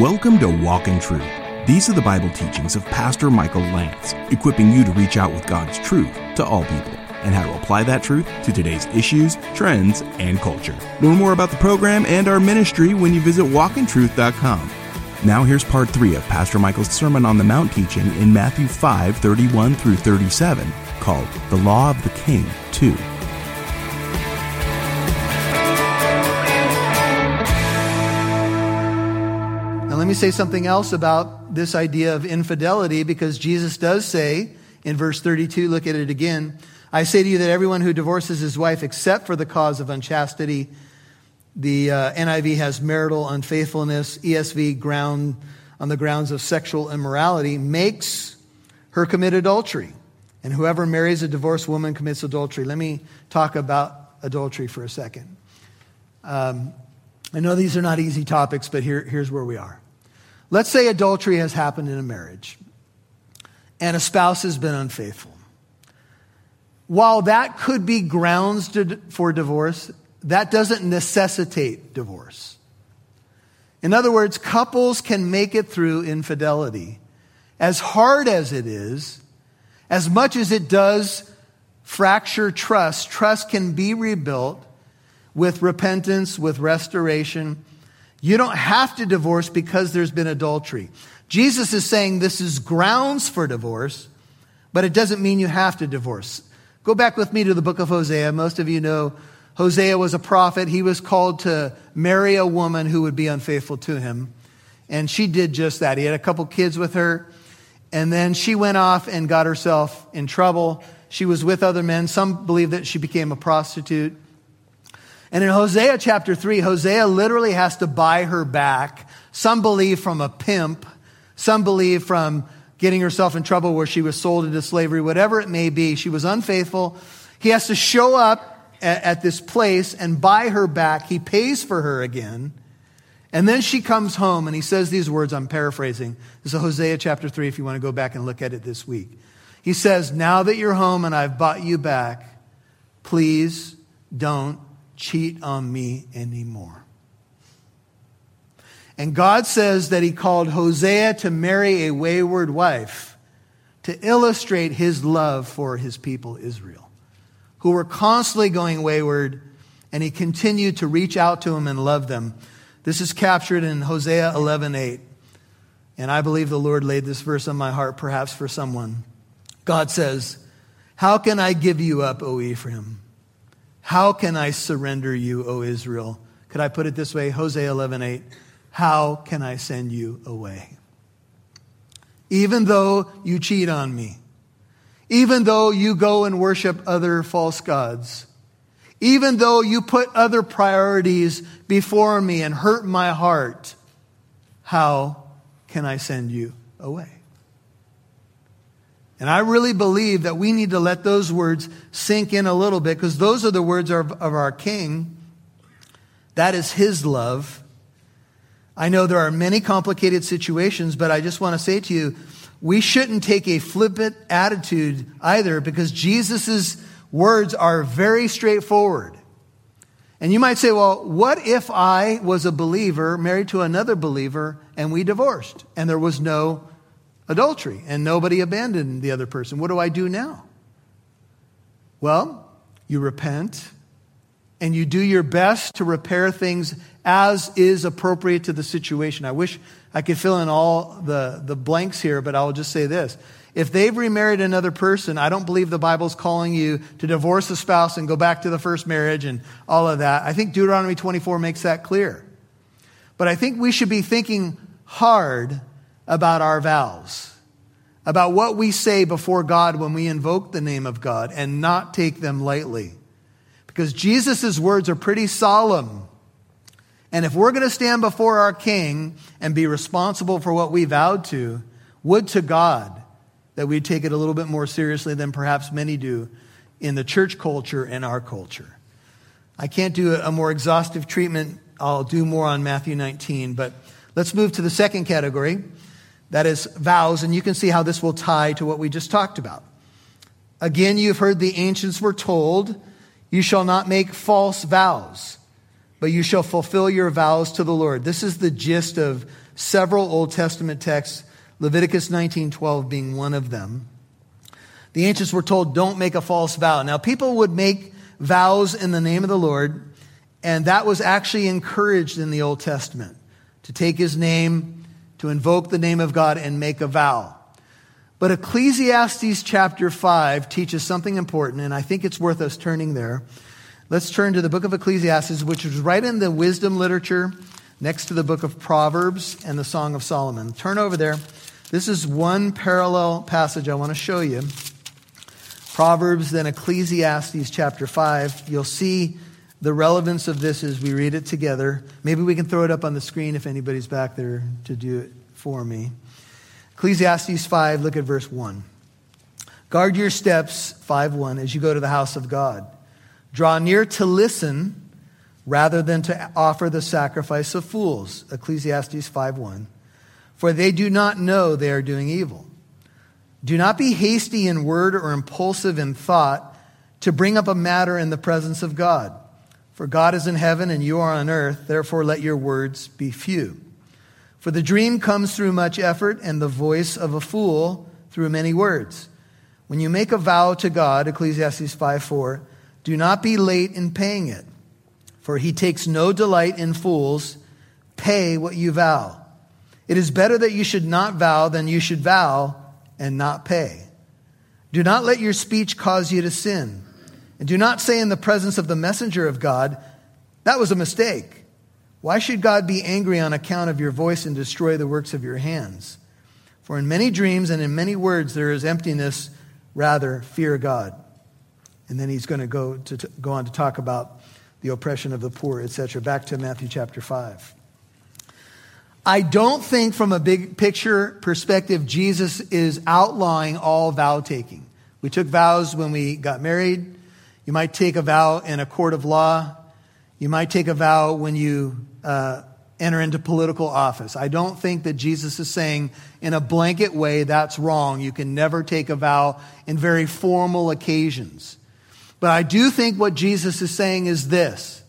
Welcome to Walk in Truth. These are the Bible teachings of Pastor Michael Lantz, equipping you to reach out with God's truth to all people and how to apply that truth to today's issues, trends, and culture. Learn more about the program and our ministry when you visit walkintruth.com. Now here's part 3 of Pastor Michael's Sermon on the Mount teaching in Matthew 5, 31 through 37, called The Law of the King 2. Let me say something else about this idea of infidelity because Jesus does say in verse 32, look at it again. I say to you that everyone who divorces his wife except for the cause of unchastity, the uh, NIV has marital unfaithfulness, ESV ground on the grounds of sexual immorality, makes her commit adultery. And whoever marries a divorced woman commits adultery. Let me talk about adultery for a second. Um, I know these are not easy topics, but here, here's where we are. Let's say adultery has happened in a marriage and a spouse has been unfaithful. While that could be grounds to, for divorce, that doesn't necessitate divorce. In other words, couples can make it through infidelity. As hard as it is, as much as it does fracture trust, trust can be rebuilt with repentance, with restoration, you don't have to divorce because there's been adultery. Jesus is saying this is grounds for divorce, but it doesn't mean you have to divorce. Go back with me to the book of Hosea. Most of you know Hosea was a prophet. He was called to marry a woman who would be unfaithful to him. And she did just that. He had a couple kids with her. And then she went off and got herself in trouble. She was with other men. Some believe that she became a prostitute. And in Hosea chapter 3, Hosea literally has to buy her back. Some believe from a pimp, some believe from getting herself in trouble where she was sold into slavery, whatever it may be. She was unfaithful. He has to show up at, at this place and buy her back. He pays for her again. And then she comes home and he says these words, I'm paraphrasing. This is Hosea chapter 3 if you want to go back and look at it this week. He says, Now that you're home and I've bought you back, please don't cheat on me anymore. And God says that He called Hosea to marry a wayward wife to illustrate His love for His people Israel, who were constantly going wayward, and He continued to reach out to them and love them. This is captured in Hosea 11:8. And I believe the Lord laid this verse on my heart, perhaps for someone. God says, How can I give you up, O Ephraim? How can I surrender you, O Israel? Could I put it this way? Hosea 11:8. How can I send you away? Even though you cheat on me, even though you go and worship other false gods, even though you put other priorities before me and hurt my heart, how can I send you away? And I really believe that we need to let those words sink in a little bit because those are the words of, of our King. That is His love. I know there are many complicated situations, but I just want to say to you, we shouldn't take a flippant attitude either because Jesus' words are very straightforward. And you might say, well, what if I was a believer married to another believer and we divorced and there was no adultery and nobody abandoned the other person. What do I do now? Well, you repent and you do your best to repair things as is appropriate to the situation. I wish I could fill in all the, the blanks here, but I'll just say this. If they've remarried another person, I don't believe the Bible's calling you to divorce a spouse and go back to the first marriage and all of that. I think Deuteronomy 24 makes that clear. But I think we should be thinking hard about our vows, about what we say before God when we invoke the name of God and not take them lightly. Because Jesus' words are pretty solemn. And if we're going to stand before our King and be responsible for what we vowed to, would to God that we take it a little bit more seriously than perhaps many do in the church culture and our culture. I can't do a more exhaustive treatment. I'll do more on Matthew 19, but let's move to the second category that is vows, and you can see how this will tie to what we just talked about. Again, you've heard the ancients were told, You shall not make false vows, but you shall fulfill your vows to the Lord. This is the gist of several Old Testament texts, Leviticus 19:12 being one of them. The ancients were told, don't make a false vow. Now, people would make vows in the name of the Lord, and that was actually encouraged in the Old Testament to take his name, to invoke the name of God, and make a vow. But Ecclesiastes chapter 5 teaches something important, and I think it's worth us turning there. Let's turn to the book of Ecclesiastes, which is right in the wisdom literature next to the book of Proverbs and the Song of Solomon. Turn over there. This is one parallel passage I want to show you. Proverbs, then Ecclesiastes chapter 5. You'll see the relevance of this as we read it together. Maybe we can throw it up on the screen if anybody's back there to do it for me. Ecclesiastes 5, look at verse 1. Guard your steps, 5 1, as you go to the house of God. Draw near to listen rather than to offer the sacrifice of fools. Ecclesiastes 5 1. For they do not know they are doing evil. Do not be hasty in word or impulsive in thought to bring up a matter in the presence of God. For God is in heaven and you are on earth, therefore let your words be few. For the dream comes through much effort, and the voice of a fool through many words. When you make a vow to God, Ecclesiastes 5 4, do not be late in paying it, for he takes no delight in fools. Pay what you vow. It is better that you should not vow than you should vow and not pay. Do not let your speech cause you to sin. And do not say in the presence of the messenger of God, that was a mistake. Why should God be angry on account of your voice and destroy the works of your hands? For in many dreams and in many words there is emptiness, rather, fear God. And then he's going to go, to, go on to talk about the oppression of the poor, etc. Back to Matthew chapter 5. I don't think, from a big picture perspective, Jesus is outlawing all vow taking. We took vows when we got married. You might take a vow in a court of law. You might take a vow when you uh, enter into political office. I don't think that Jesus is saying in a blanket way that's wrong. You can never take a vow in very formal occasions. But I do think what Jesus is saying is this.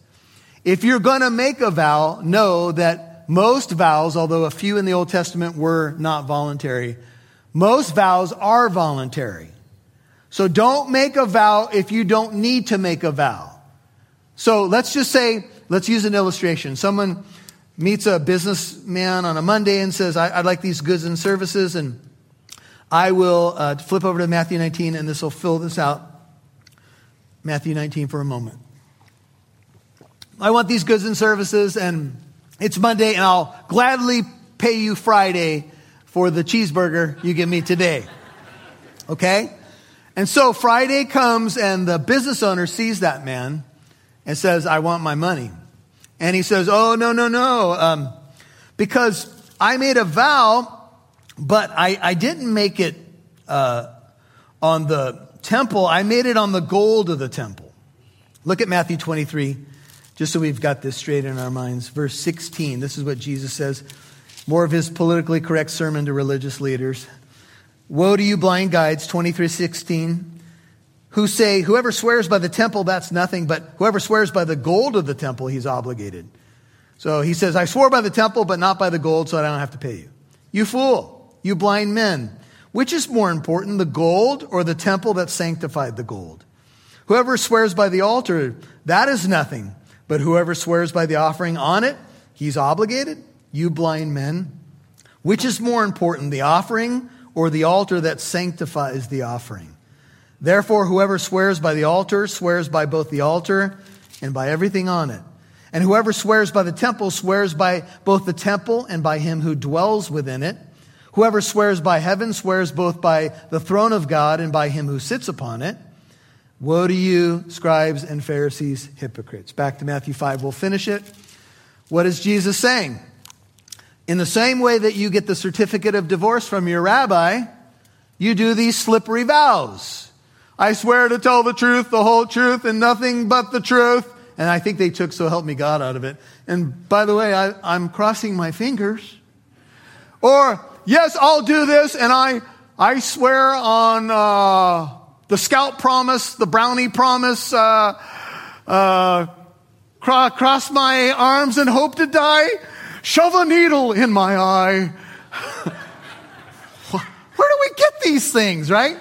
If you're going to make a vow, know that most vows, although a few in the Old Testament were not voluntary, most vows are voluntary. So don't make a vow if you don't need to make a vow. So let's just say, let's use an illustration. Someone meets a businessman on a Monday and says, I, would like these goods and services, and I will uh, flip over to Matthew 19, and this will fill this out. Matthew 19 for a moment. I want these goods and services, and it's Monday, and I'll gladly pay you Friday for the cheeseburger you give me today. Okay? And so Friday comes, and the business owner sees that man and says, I want my money. And he says, Oh, no, no, no. Um, because I made a vow, but I, I didn't make it uh, on the temple, I made it on the gold of the temple. Look at Matthew 23, just so we've got this straight in our minds. Verse 16, this is what Jesus says. More of his politically correct sermon to religious leaders. Woe to you, blind guides, 23 16 who say, whoever swears by the temple, that's nothing, but whoever swears by the gold of the temple, he's obligated. So he says, I swore by the temple, but not by the gold, so I don't have to pay you. You fool, you blind men. Which is more important, the gold or the temple that sanctified the gold? Whoever swears by the altar, that is nothing, but whoever swears by the offering on it, he's obligated. You blind men. Which is more important, the offering or the altar that sanctifies the offering? Therefore, whoever swears by the altar swears by both the altar and by everything on it. And whoever swears by the temple swears by both the temple and by him who dwells within it. Whoever swears by heaven swears both by the throne of God and by him who sits upon it. Woe to you, scribes and Pharisees, hypocrites. Back to Matthew 5, we'll finish it. What is Jesus saying? In the same way that you get the certificate of divorce from your rabbi, you do these slippery vows. I swear to tell the truth, the whole truth, and nothing but the truth. And I think they took so help me God out of it. And by the way, I, am crossing my fingers. Or, yes, I'll do this, and I, I swear on uh, the scout promise, the brownie promise, uh, uh, cross my arms and hope to die. Shove a needle in my eye. Where do we get these things, right?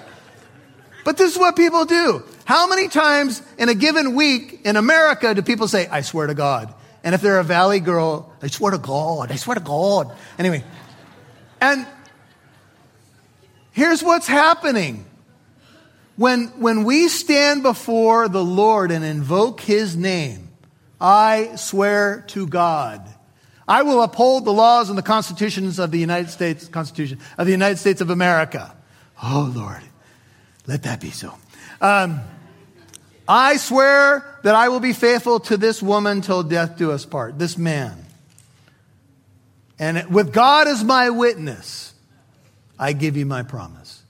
But this is what people do. How many times in a given week in America do people say, I swear to God? And if they're a valley girl, I swear to God, I swear to God. Anyway, and here's what's happening. When, when we stand before the Lord and invoke His name, I swear to God, I will uphold the laws and the constitutions of the United States Constitution of the United States of America. Oh Lord, let that be so. Um, I swear that I will be faithful to this woman till death do us part, this man. And with God as my witness, I give you my promise.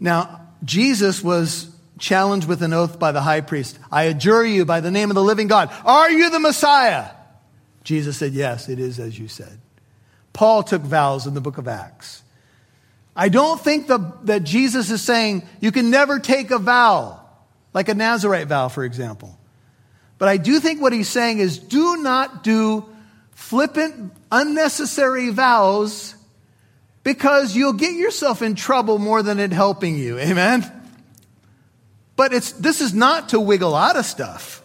Now, Jesus was challenged with an oath by the high priest. I adjure you by the name of the living God. Are you the Messiah? Jesus said, Yes, it is as you said. Paul took vows in the book of Acts. I don't think the, that Jesus is saying you can never take a vow, like a Nazarite vow, for example. But I do think what he's saying is do not do flippant, unnecessary vows because you'll get yourself in trouble more than it helping you. Amen? But it's, this is not to wiggle out of stuff.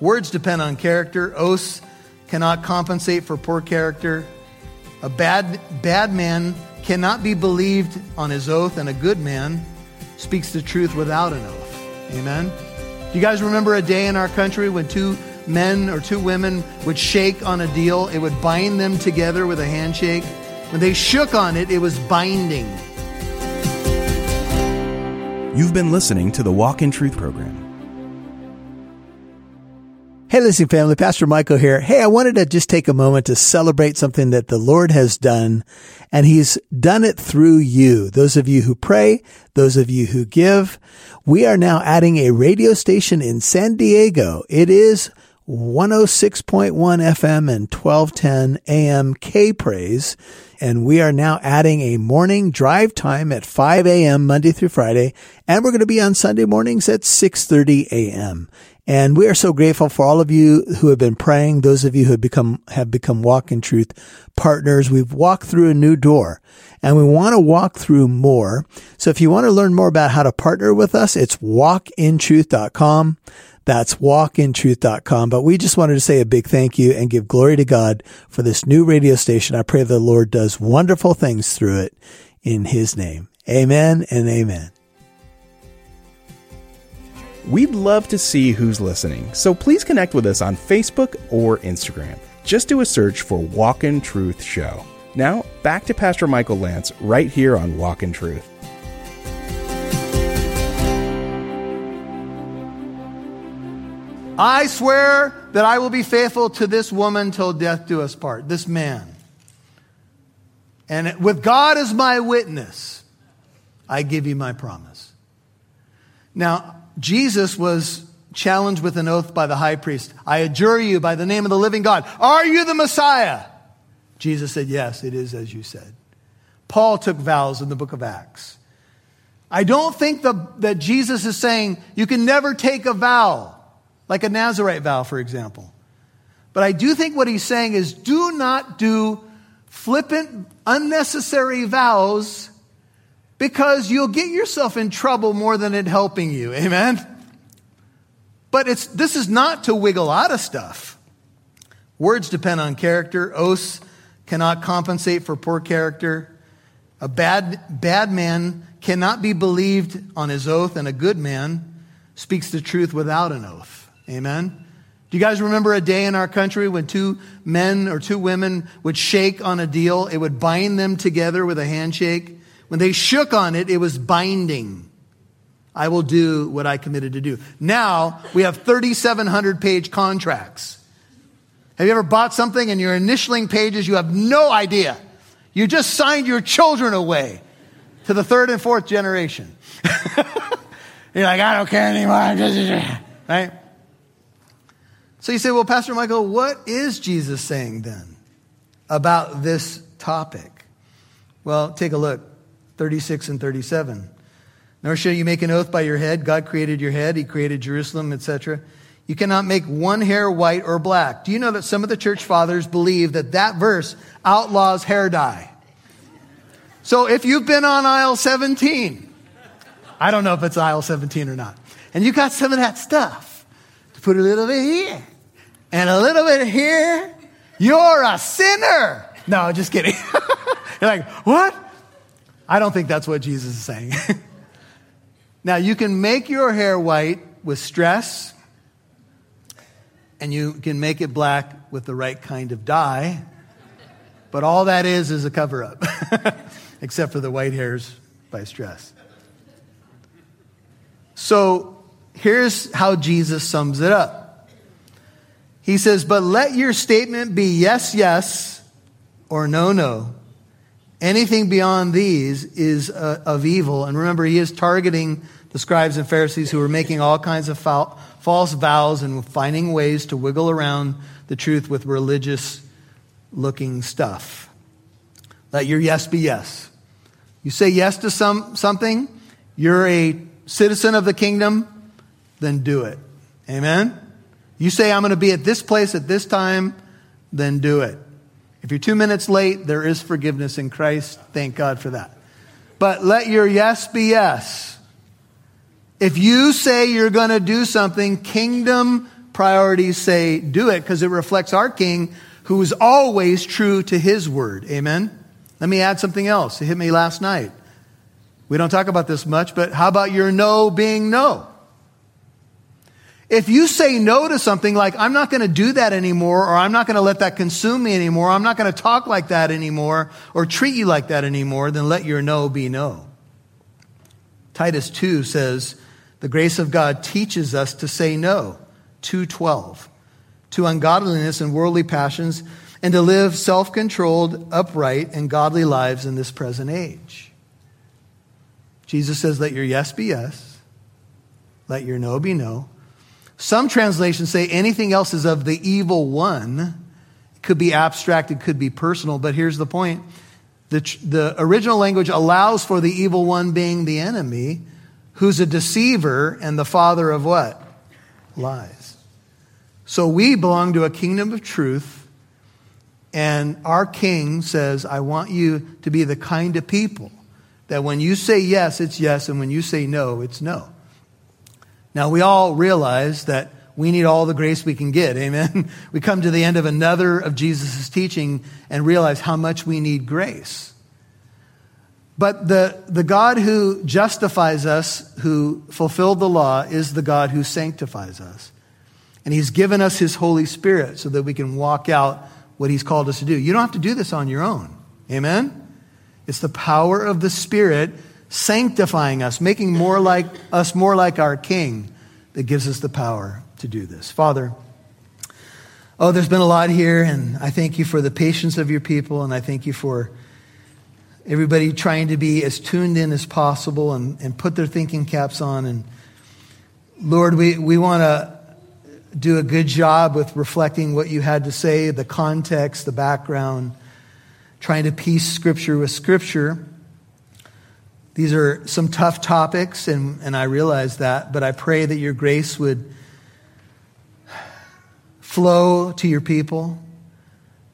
Words depend on character. Oaths cannot compensate for poor character. A bad, bad man cannot be believed on his oath, and a good man speaks the truth without an oath. Amen? Do you guys remember a day in our country when two men or two women would shake on a deal? It would bind them together with a handshake. When they shook on it, it was binding. You've been listening to the Walk in Truth program. Hey, listening family, Pastor Michael here. Hey, I wanted to just take a moment to celebrate something that the Lord has done, and He's done it through you. Those of you who pray, those of you who give. We are now adding a radio station in San Diego. It is 106.1 FM and 1210 AM K Praise. And we are now adding a morning drive time at 5 a.m. Monday through Friday. And we're going to be on Sunday mornings at 6.30 a.m. And we are so grateful for all of you who have been praying, those of you who have become, have become Walk in Truth partners. We've walked through a new door and we want to walk through more. So if you want to learn more about how to partner with us, it's walkintruth.com. That's walkintruth.com. But we just wanted to say a big thank you and give glory to God for this new radio station. I pray the Lord does wonderful things through it in his name. Amen and amen. We'd love to see who's listening, so please connect with us on Facebook or Instagram. Just do a search for Walk in Truth Show. Now, back to Pastor Michael Lantz right here on Walk in Truth. I swear that I will be faithful to this woman till death do us part, this man. And with God as my witness, I give you my promise. Now, Jesus was challenged with an oath by the high priest. I adjure you by the name of the living God. Are you the Messiah? Jesus said, Yes, it is as you said. Paul took vows in the book of Acts. I don't think the, that Jesus is saying you can never take a vow, like a Nazarite vow, for example. But I do think what he's saying is do not do flippant, unnecessary vows because you'll get yourself in trouble more than it helping you. Amen? But it's, this is not to wiggle out of stuff. Words depend on character. Oaths cannot compensate for poor character. A bad, bad man cannot be believed on his oath, and a good man speaks the truth without an oath. Amen? Do you guys remember a day in our country when two men or two women would shake on a deal? It would bind them together with a handshake. When they shook on it, it was binding. I will do what I committed to do. Now we have 3,700 page contracts. Have you ever bought something and your initialing pages, you have no idea? You just signed your children away to the third and fourth generation. You're like, I don't care anymore. Right? So you say, well, Pastor Michael, what is Jesus saying then about this topic? Well, take a look. 36 and 37. Nor shall you make an oath by your head. God created your head, He created Jerusalem, etc. You cannot make one hair white or black. Do you know that some of the church fathers believe that that verse outlaws hair dye? So if you've been on aisle 17, I don't know if it's aisle 17 or not, and you got some of that stuff, to put a little bit here and a little bit here, you're a sinner. No, just kidding. You're like, what? I don't think that's what Jesus is saying. now, you can make your hair white with stress, and you can make it black with the right kind of dye, but all that is is a cover up, except for the white hairs by stress. So, here's how Jesus sums it up. He says, But let your statement be yes, yes, or no, no. Anything beyond these is uh, of evil. And remember, he is targeting the scribes and Pharisees who are making all kinds of foul, false vows and finding ways to wiggle around the truth with religious looking stuff. Let your yes be yes. You say yes to some, something, you're a citizen of the kingdom, then do it. Amen? You say, I'm going to be at this place at this time, then do it. If you're two minutes late, there is forgiveness in Christ. Thank God for that. But let your yes be yes. If you say you're going to do something, kingdom priorities say do it because it reflects our king who is always true to his word. Amen. Let me add something else. It hit me last night. We don't talk about this much, but how about your no being no? If you say no to something like, I'm not going to do that anymore, or I'm not going to let that consume me anymore, I'm not going to talk like that anymore, or treat you like that anymore, then let your no be no. Titus 2 says, the grace of God teaches us to say no, 212, to ungodliness and worldly passions, and to live self controlled, upright, and godly lives in this present age. Jesus says, let your yes be yes, let your no be no some translations say anything else is of the evil one. It could be abstract, it could be personal, but here's the point. The, the original language allows for the evil one being the enemy, who's a deceiver and the father of what? Lies. So we belong to a kingdom of truth, and our king says, I want you to be the kind of people that when you say yes, it's yes, and when you say no, it's no. Now, we all realize that we need all the grace we can get. Amen. We come to the end of another of Jesus' teaching and realize how much we need grace. But the, the God who justifies us, who fulfilled the law, is the God who sanctifies us. And He's given us His Holy Spirit so that we can walk out what He's called us to do. You don't have to do this on your own. Amen? It's the power of the Spirit sanctifying us, making more like us more like our King that gives us the power to do this. Father, oh, there's been a lot here, and I thank you for the patience of your people, and I thank you for everybody trying to be as tuned in as possible and, and put their thinking caps on. And Lord, we, we want to do a good job with reflecting what you had to say, the context, the background, trying to piece scripture with scripture. These are some tough topics, and, and I realize that, but I pray that your grace would flow to your people.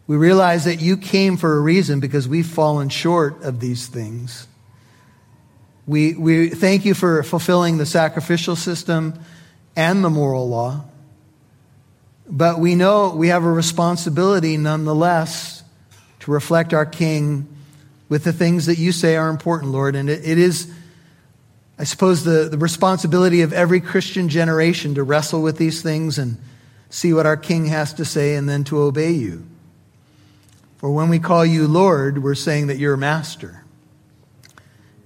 We realize that you came for a reason because we've fallen short of these things. We, we thank you for fulfilling the sacrificial system and the moral law. But we know we have a responsibility nonetheless to reflect our King with the things that you say are important, Lord. And it, it is, I suppose, the, the responsibility of every Christian generation to wrestle with these things and see what our King has to say and then to obey you. For when we call you Lord, we're saying that you're Master.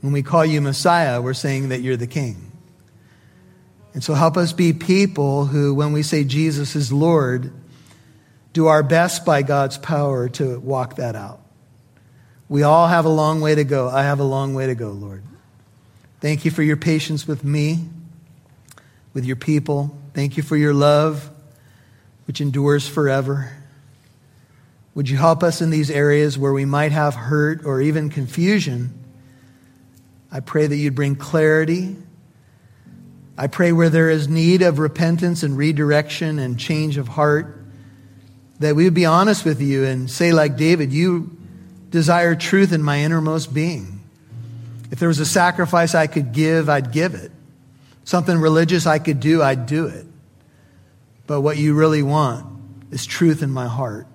When we call you Messiah, we're saying that you're the King. And so help us be people who, when we say Jesus is Lord, do our best by God's power to walk that out. We all have a long way to go. I have a long way to go, Lord. Thank you for your patience with me, with your people. Thank you for your love, which endures forever. Would you help us in these areas where we might have hurt or even confusion? I pray that you'd bring clarity I pray where there is need of repentance and redirection and change of heart, that we would be honest with you and say, like David, you desire truth in my innermost being. If there was a sacrifice I could give, I'd give it. Something religious I could do, I'd do it. But what you really want is truth in my heart.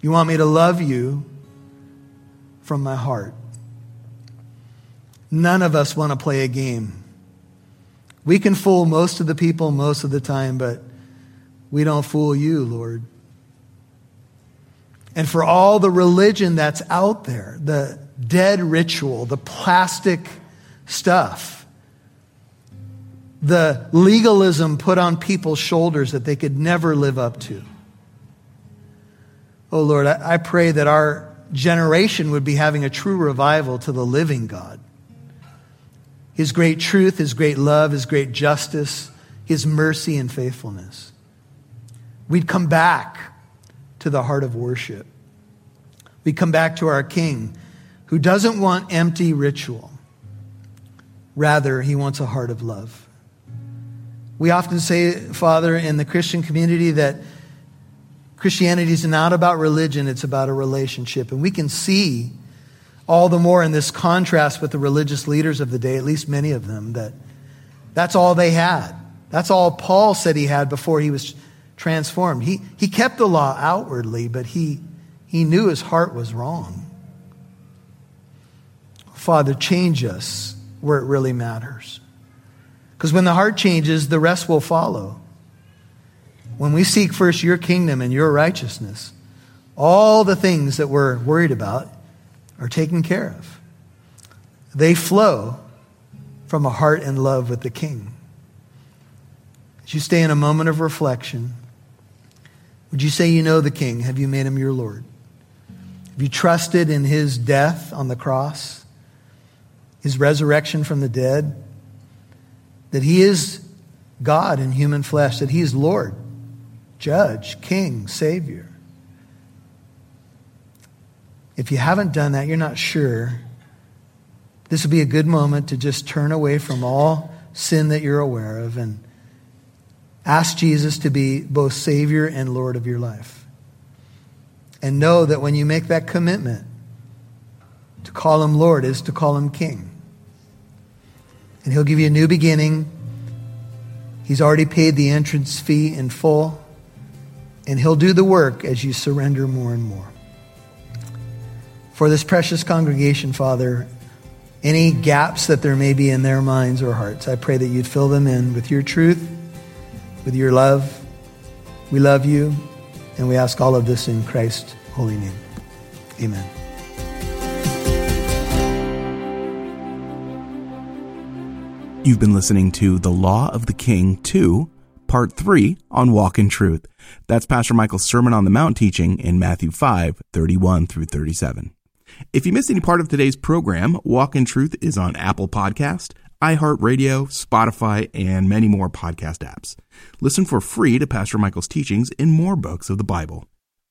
You want me to love you from my heart. None of us want to play a game. We can fool most of the people most of the time, but we don't fool you, Lord. And for all the religion that's out there, the dead ritual, the plastic stuff, the legalism put on people's shoulders that they could never live up to. Oh Lord, I, I pray that our generation would be having a true revival to the living God. His great truth, His great love, His great justice, His mercy and faithfulness. We'd come back to the heart of worship. We come back to our King who doesn't want empty ritual. Rather, he wants a heart of love. We often say, Father, in the Christian community that Christianity is not about religion, it's about a relationship. And we can see all the more in this contrast with the religious leaders of the day, at least many of them, that that's all they had. That's all Paul said he had before he was transformed. He, he kept the law outwardly, but he, he knew his heart was wrong. Father, change us where it really matters. Because when the heart changes, the rest will follow. When we seek first your kingdom and your righteousness, all the things that we're worried about are taken care of. They flow from a heart in love with the King. As you stay in a moment of reflection, would you say you know the King? Have you made him your Lord? Have you trusted in his death on the cross, his resurrection from the dead, that he is God in human flesh, that he is Lord, Judge, King, Savior? If you haven't done that, you're not sure, this would be a good moment to just turn away from all sin that you're aware of and Ask Jesus to be both Savior and Lord of your life. And know that when you make that commitment, to call him Lord is to call him King. And he'll give you a new beginning. He's already paid the entrance fee in full. And he'll do the work as you surrender more and more. For this precious congregation, Father, any gaps that there may be in their minds or hearts, I pray that you'd fill them in with your truth with your love. We love you, and we ask all of this in Christ's holy name. Amen. You've been listening to The Law of the King 2, Part 3 on Walk in Truth. That's Pastor Michael's Sermon on the Mount teaching in Matthew 5, 31 through 37. If you missed any part of today's program, Walk in Truth is on Apple Podcast, iHeartRadio, Spotify, and many more podcast apps. Listen for free to Pastor Michael's teachings in more books of the Bible.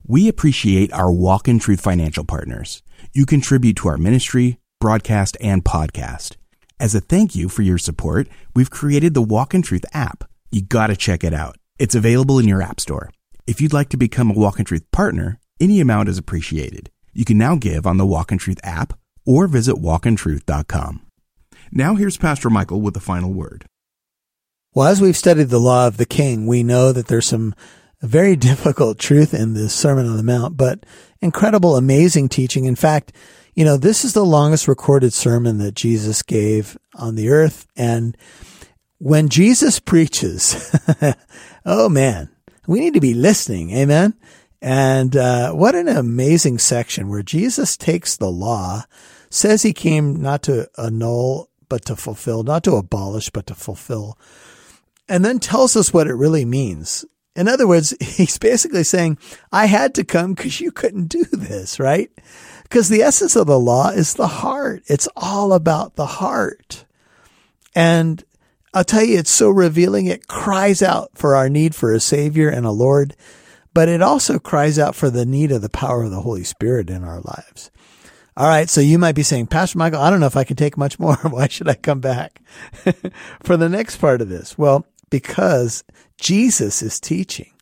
We appreciate our Walk in Truth financial partners. You contribute to our ministry, broadcast, and podcast. As a thank you for your support, we've created the Walk in Truth app. You gotta check it out. It's available in your app store. If you'd like to become a Walk in Truth partner, any amount is appreciated. You can now give on the Walk in Truth app or visit walkintruth.com. Now here's Pastor Michael with the final word. Well, as we've studied the law of the king, we know that there's some very difficult truth in this Sermon on the Mount, but incredible, amazing teaching. In fact, you know, this is the longest recorded sermon that Jesus gave on the earth. And when Jesus preaches, oh man, we need to be listening. Amen. And uh, what an amazing section where Jesus takes the law, says he came not to annul but to fulfill, not to abolish, but to fulfill. And then tells us what it really means. In other words, he's basically saying, I had to come because you couldn't do this, right? Because the essence of the law is the heart. It's all about the heart. And I'll tell you, it's so revealing. It cries out for our need for a savior and a Lord, but it also cries out for the need of the power of the Holy Spirit in our lives. All right, so you might be saying, Pastor Michael, I don't know if I can take much more. Why should I come back for the next part of this? Well, because Jesus is teaching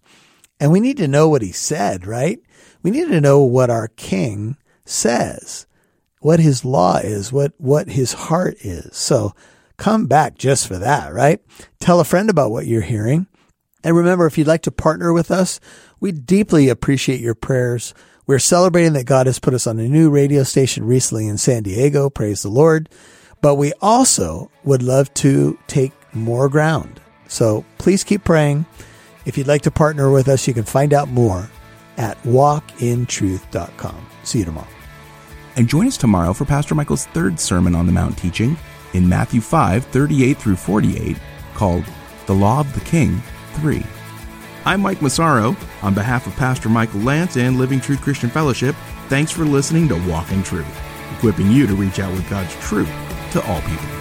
and we need to know what he said, right? We need to know what our king says, what his law is, what, what his heart is. So come back just for that, right? Tell a friend about what you're hearing. And remember, if you'd like to partner with us, we deeply appreciate your prayers. We're celebrating that God has put us on a new radio station recently in San Diego. Praise the Lord. But we also would love to take more ground. So please keep praying. If you'd like to partner with us, you can find out more at walkintruth.com. See you tomorrow. And join us tomorrow for Pastor Michael's third Sermon on the Mount teaching in Matthew 5 38 through 48, called The Law of the King 3. I'm Mike Massaro. On behalf of Pastor Michael Lantz and Living Truth Christian Fellowship, thanks for listening to Walk in Truth, equipping you to reach out with God's truth to all people.